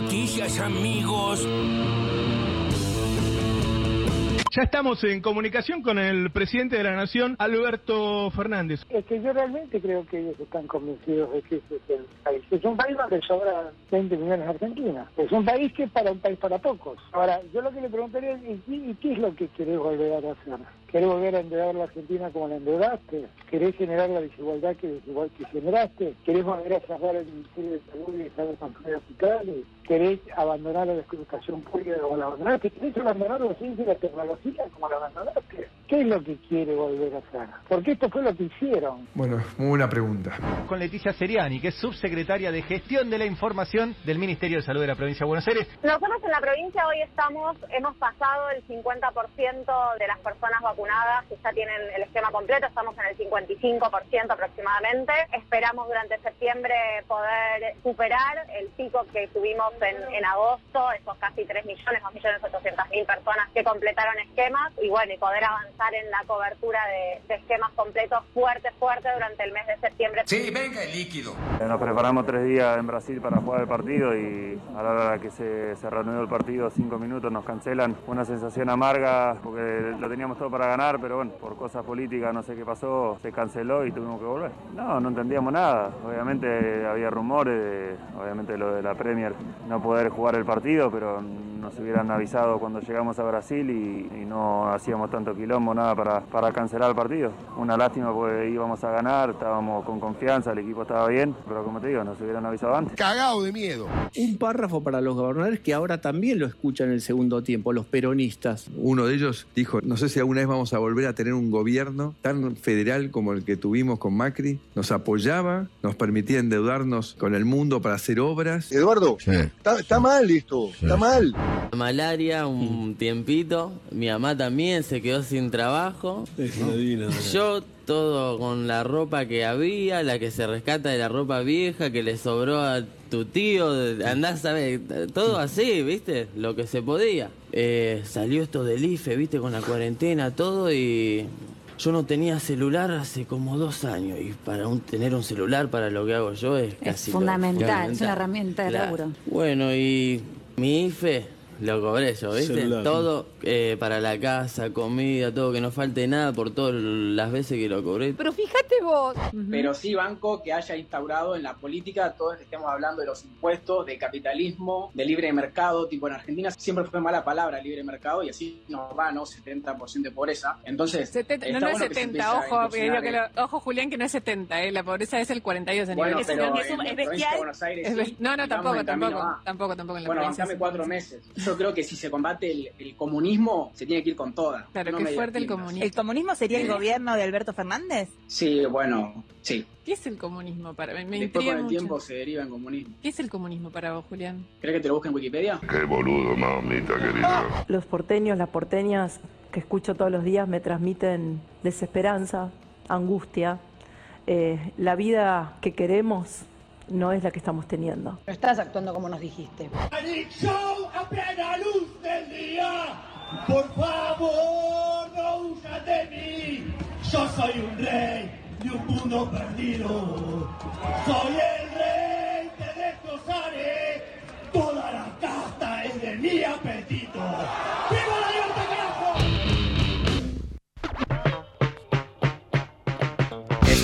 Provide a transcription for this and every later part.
noticias, amigos. Ya estamos en comunicación con el presidente de la Nación, Alberto Fernández. Es que yo realmente creo que ellos están convencidos de que ese es el país. Es un país donde sobran 20 millones de argentinas. Es un país que es para un país para pocos. Ahora, yo lo que le preguntaría es, ¿y qué es lo que querés volver a hacer? ¿Querés volver a endeudar a la Argentina como la endeudaste? ¿Querés generar la desigualdad que, desigual que generaste? ¿Querés volver a cerrar el Ministerio de Salud y de construir hospitales? ¿Querés abandonar la educación pública como la abandonaste? ¿Querés abandonar la ciencia y la tecnología como la abandonaste? ¿Qué es lo que quiere volver a hacer? Porque esto fue lo que hicieron. Bueno, muy buena pregunta. Con Leticia Seriani, que es subsecretaria de Gestión de la Información del Ministerio de Salud de la Provincia de Buenos Aires. Nosotros en la provincia hoy estamos, hemos pasado el 50% de las personas vacunadas que ya tienen el esquema completo, estamos en el 55% aproximadamente. Esperamos durante septiembre poder superar el pico que tuvimos en, en agosto, esos casi 3 millones, 2 millones 800 mil personas que completaron esquemas y bueno, y poder avanzar en la cobertura de, de esquemas completos fuerte, fuerte durante el mes de septiembre. Sí, venga el líquido. Nos preparamos tres días en Brasil para jugar el partido y a la hora que se, se reanudó el partido, cinco minutos nos cancelan. Una sensación amarga porque lo teníamos todo para ganar, pero bueno, por cosas políticas, no sé qué pasó, se canceló y tuvimos que volver. No, no entendíamos nada. Obviamente había rumores, de, obviamente lo de la Premier, no poder jugar el partido, pero nos hubieran avisado cuando llegamos a Brasil y, y no hacíamos tanto quilombo, nada para, para cancelar el partido. Una lástima porque íbamos a ganar, estábamos con confianza, el equipo estaba bien, pero como te digo, nos hubieran avisado antes. Cagado de miedo. Un párrafo para los gobernadores que ahora también lo escuchan en el segundo tiempo, los peronistas. Uno de ellos dijo, no sé si alguna vez vamos a volver a tener un gobierno tan federal como el que tuvimos con Macri. Nos apoyaba, nos permitía endeudarnos con el mundo para hacer obras. Eduardo, está, está mal esto, está mal. Malaria un tiempito, mi mamá también se quedó sin trabajo. Yo todo con la ropa que había, la que se rescata de la ropa vieja que le sobró a tu tío, andás a ver, todo así, ¿viste? Lo que se podía. Eh, salió esto del IFE, ¿viste? Con la cuarentena, todo y yo no tenía celular hace como dos años y para un, tener un celular para lo que hago yo es casi Es lo fundamental, es una herramienta de Claro. laburo. Bueno, y mi IFE lo cobré yo, ¿viste? Celular. Todo eh, para la casa, comida, todo, que no falte nada por todas las veces que lo cobré. Pero fíjate vos. Pero sí banco que haya instaurado en la política, todos estemos hablando de los impuestos, de capitalismo, de libre mercado, tipo en Argentina siempre fue mala palabra libre mercado y así nos va, ¿no? 70% de pobreza. Entonces, 70, no, no es bueno que se 70, empiece a ojo, que en- lo- ojo Julián, que no es 70, eh, la pobreza es el 42 a Bueno, nivel pero nacional. en Aires Es sí, be- no, no, tampoco, en tampoco, tampoco, tampoco en la Bueno, provincia. cuatro meses. Yo creo que si se combate el, el comunismo, se tiene que ir con toda. Claro, No qué fuerte el comunismo. ¿El comunismo sería el gobierno de Alberto Fernández? Sí, bueno, sí. ¿Qué es el comunismo para mí? Me Después con el mucho. tiempo se deriva en comunismo. ¿Qué es el comunismo para vos, Julián? ¿Crees que te lo busque en Wikipedia? Qué boludo, mamita querida. Los porteños, las porteñas que escucho todos los días me transmiten desesperanza, angustia. Eh, la vida que queremos no es la que estamos teniendo. No estás actuando como nos dijiste. Show a plena luz del día. Por favor, no huyas de mí. Yo soy un rey de un mundo perdido. Soy el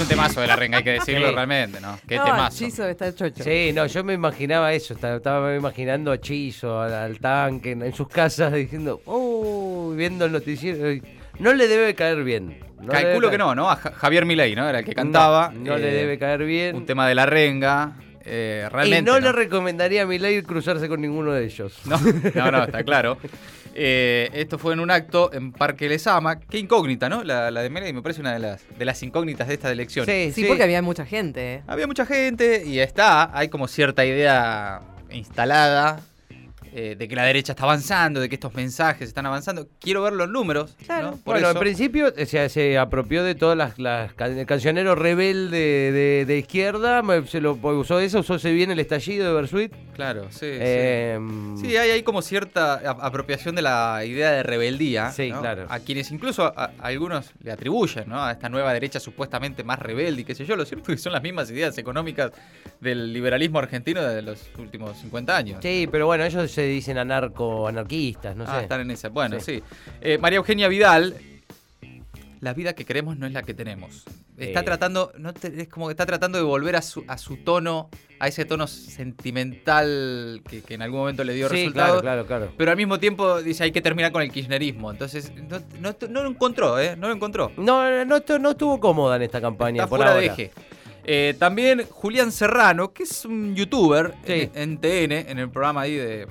un temazo de la renga, hay que decirlo Sí. realmente, ¿no? Qué No, temazo. Chizo está chocho. Sí, no, yo me imaginaba eso, estaba, estaba imaginando a Chizo, al, al tanque, en, en sus casas, diciendo, oh, viendo el noticiero. No le debe caer bien. No Calculo que no, ¿no? A Ja- Javier Milei, ¿no? Era el que cantaba. No, no le debe caer bien. Un tema de la renga. eh, realmente. y no, le recomendaría a Milei cruzarse con ninguno de ellos. No, no, no, está claro. Eh, esto fue en un acto en Parque Lesama. Qué incógnita, ¿no? La, la de Milei me parece una de las, de las incógnitas de esta elección. Sí, Sí, porque había mucha gente. ¿eh? Había mucha gente y está, hay como cierta idea instalada eh, de que la derecha está avanzando, de que estos mensajes están avanzando. Quiero ver los números. ¿no? Por Bueno, eso- en principio o sea, se apropió de todas las, las can- el cancionero rebelde de, de izquierda, me- se lo usó eso, usóse bien el estallido de Bersuit. Claro, sí. Eh, sí. Sí, hay como cierta apropiación de la idea de rebeldía. Sí, ¿no? claro. A quienes incluso a, a algunos le atribuyen, ¿no? A esta nueva derecha supuestamente más rebelde y qué sé yo. Lo cierto es que son las mismas ideas económicas del liberalismo argentino de los últimos 50 años. Sí, pero bueno, ellos se dicen anarco, anarquistas, no ah, sé. están en esa. Bueno, sí. Sí. Eh, María Eugenia Vidal, la vida que queremos no es la que tenemos. Está Eh. tratando, no te- es como que está tratando de volver a su, a su tono, a ese tono sentimental que, que en algún momento le dio Sí, resultado. claro, claro, claro. Pero al mismo tiempo dice hay que terminar con el kirchnerismo. Entonces, no, no- no lo encontró, ¿eh? No lo encontró. No, no, no estuvo cómoda en esta campaña Está por fuera ahora. de eje. Eh, también Julián Serrano, que es un youtuber Sí. en, en TN, en el programa ahí de,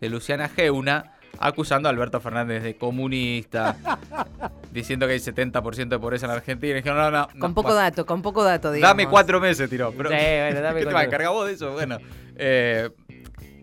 de Luciana Geuna, acusando a Alberto Fernández de comunista, diciendo que hay 70% de pobreza en Argentina. Y dijeron, no, no, no, Con poco dato, con poco dato, digamos. Dame cuatro meses, tiró. Pero, Sí, bueno, dame ¿Qué te vas a encargar vos de eso? Bueno, eh,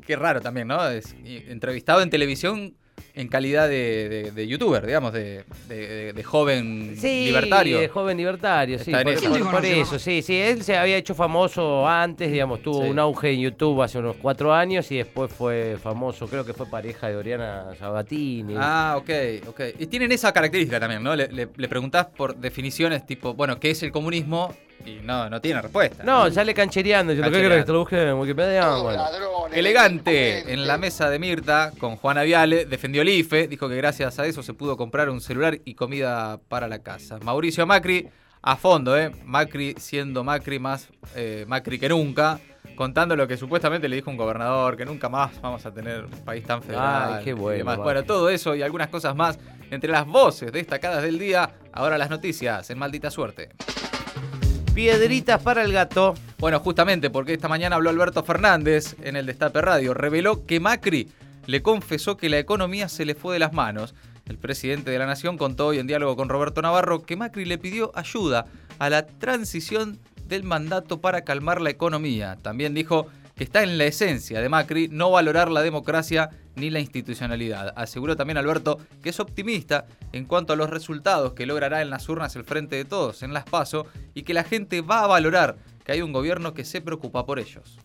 qué raro también, ¿no? Es, entrevistado en televisión en calidad de, de- de youtuber, digamos, de, de- de- de joven Sí, libertario. de joven libertario, sí. Por, eso. por- por eso, sí, sí. Él se había hecho famoso antes, digamos, tuvo Sí. un auge en YouTube hace unos cuatro años y después fue famoso, creo que fue pareja de Oriana Sabatini. Ah, ok, ok. Y tienen esa característica también, ¿no? Le, le- le preguntás por definiciones tipo, bueno, ¿qué es el comunismo? Y no, no tiene respuesta. No, sale canchereando. Yo Canchereando. creo que te lo busque en Wikipedia. Bueno. Elegante en la mesa de Mirta con Juana Viale, defendió el IFE, dijo que gracias a eso se pudo comprar un celular y comida para la casa. Mauricio Macri, a fondo, ¿eh? Macri siendo Macri más eh, Macri que nunca, contando lo que supuestamente le dijo un gobernador, que nunca más vamos a tener un país tan federal. Ay, qué y bueno, demás. Bueno, todo eso y algunas cosas más entre las voces destacadas del día. Ahora las noticias en Maldita Suerte. Piedritas para el gato. Bueno, justamente porque esta mañana habló Alberto Fernández en el Destape Radio. Reveló que Macri le confesó que la economía se le fue de las manos. El presidente de la Nación contó hoy en diálogo con Roberto Navarro que Macri le pidió ayuda a la transición del mandato para calmar la economía. También dijo que está en la esencia de Macri no valorar la democracia ni la institucionalidad. Aseguró también Alberto que es optimista en cuanto a los resultados que logrará en las urnas el Frente de Todos en las PASO y que la gente va a valorar que hay un gobierno que se preocupa por ellos.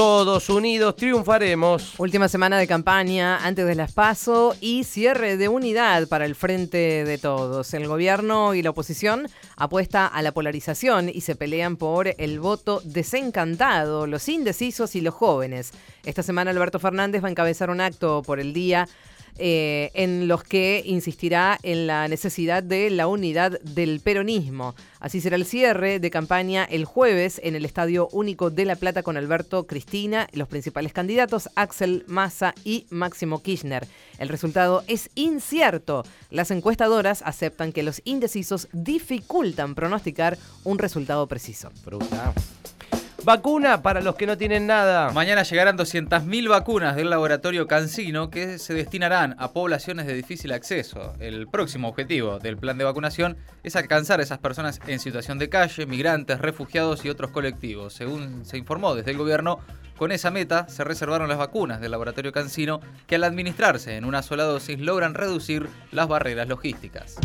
Todos unidos triunfaremos. Última semana de campaña antes de las PASO y cierre de unidad para el frente de todos. El gobierno y la oposición apuesta a la polarización y se pelean por el voto desencantado, los indecisos y los jóvenes. Esta semana Alberto Fernández va a encabezar un acto por el día eh, en los que insistirá en la necesidad de la unidad del peronismo. Así será el cierre de campaña el jueves en el Estadio Único de La Plata con Alberto Cristina, los principales candidatos Axel Massa y Máximo Kirchner. El resultado es incierto. Las encuestadoras aceptan que los indecisos dificultan pronosticar un resultado preciso. Vacuna para los que no tienen nada. Mañana llegarán 200.000 vacunas del laboratorio Cancino que se destinarán a poblaciones de difícil acceso. El próximo objetivo del plan de vacunación es alcanzar a esas personas en situación de calle, migrantes, refugiados y otros colectivos. Según se informó desde el gobierno, con esa meta se reservaron las vacunas del laboratorio Cancino que al administrarse en una sola dosis logran reducir las barreras logísticas.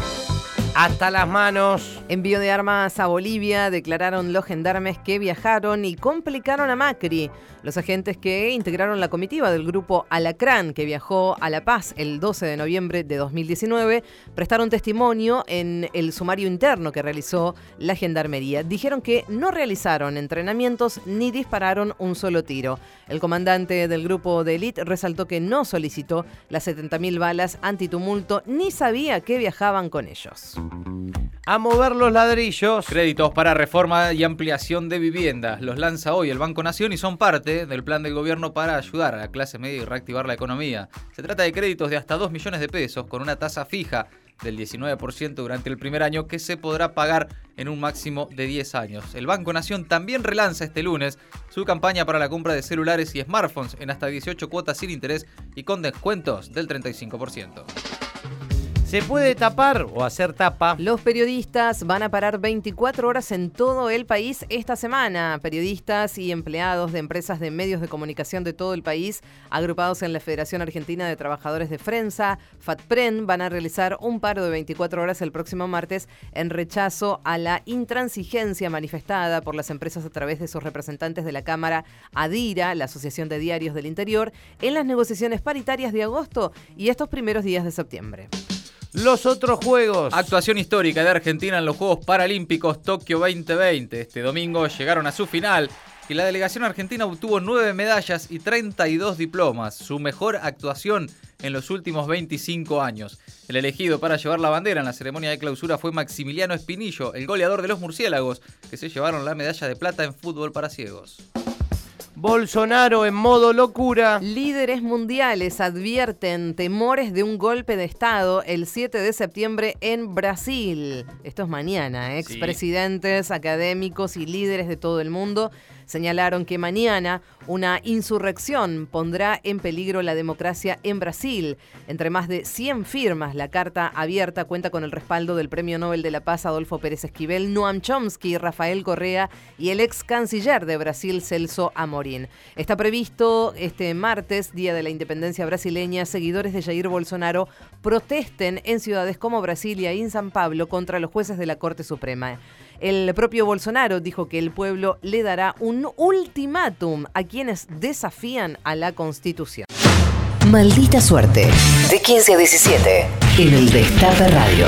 Hasta las manos. Envío de armas a Bolivia, declararon los gendarmes que viajaron y complicaron a Macri. Los agentes que integraron la comitiva del grupo Alacrán, que viajó a La Paz el 12 de noviembre de 2019, prestaron testimonio en el sumario interno que realizó la gendarmería. Dijeron que no realizaron entrenamientos ni dispararon un solo tiro. El comandante del grupo de élite resaltó que no solicitó las 70.000 balas antitumulto ni sabía que viajaban con ellos. A mover los ladrillos. Créditos para reforma y ampliación de viviendas. Los lanza hoy el Banco Nación y son parte del plan del gobierno para ayudar a la clase media y reactivar la economía. Se trata de créditos de hasta 2 millones de pesos con una tasa fija del 19% durante el primer año que se podrá pagar en un máximo de 10 años. El Banco Nación también relanza este lunes su campaña para la compra de celulares y smartphones en hasta 18 cuotas sin interés y con descuentos del 35%. ¿Se puede tapar o hacer tapa? Los periodistas van a parar 24 horas en todo el país esta semana. Periodistas y empleados de empresas de medios de comunicación de todo el país, agrupados en la Federación Argentina de Trabajadores de Prensa, FATPREN, van a realizar un paro de 24 horas el próximo martes en rechazo a la intransigencia manifestada por las empresas a través de sus representantes de la Cámara ADIRA, la Asociación de Diarios del Interior, en las negociaciones paritarias de agosto y estos primeros días de septiembre. Los otros juegos. Actuación histórica de Argentina en los Juegos Paralímpicos Tokio 2020. Este domingo llegaron a su final y la delegación argentina obtuvo 9 medallas y 32 diplomas, su mejor actuación en los últimos 25 años. El elegido para llevar la bandera en la ceremonia de clausura fue Maximiliano Espinillo, el goleador de los murciélagos, que se llevaron la medalla de plata en fútbol para ciegos. Bolsonaro en modo locura. Líderes mundiales advierten temores de un golpe de Estado el 7 de septiembre en Brasil. Esto es mañana. Expresidentes, académicos y líderes de todo el mundo señalaron que mañana una insurrección pondrá en peligro la democracia en Brasil. Entre más de 100 firmas, la carta abierta cuenta con el respaldo del Premio Nobel de la Paz Adolfo Pérez Esquivel, Noam Chomsky, Rafael Correa y el ex canciller de Brasil, Celso Amorín. Está previsto este martes, Día de la Independencia Brasileña, seguidores de Jair Bolsonaro protesten en ciudades como Brasilia y en San Pablo contra los jueces de la Corte Suprema. El propio Bolsonaro dijo que el pueblo le dará un ultimátum a quienes desafían a la Constitución. Maldita suerte. De 15 a 17. En el Destape Radio.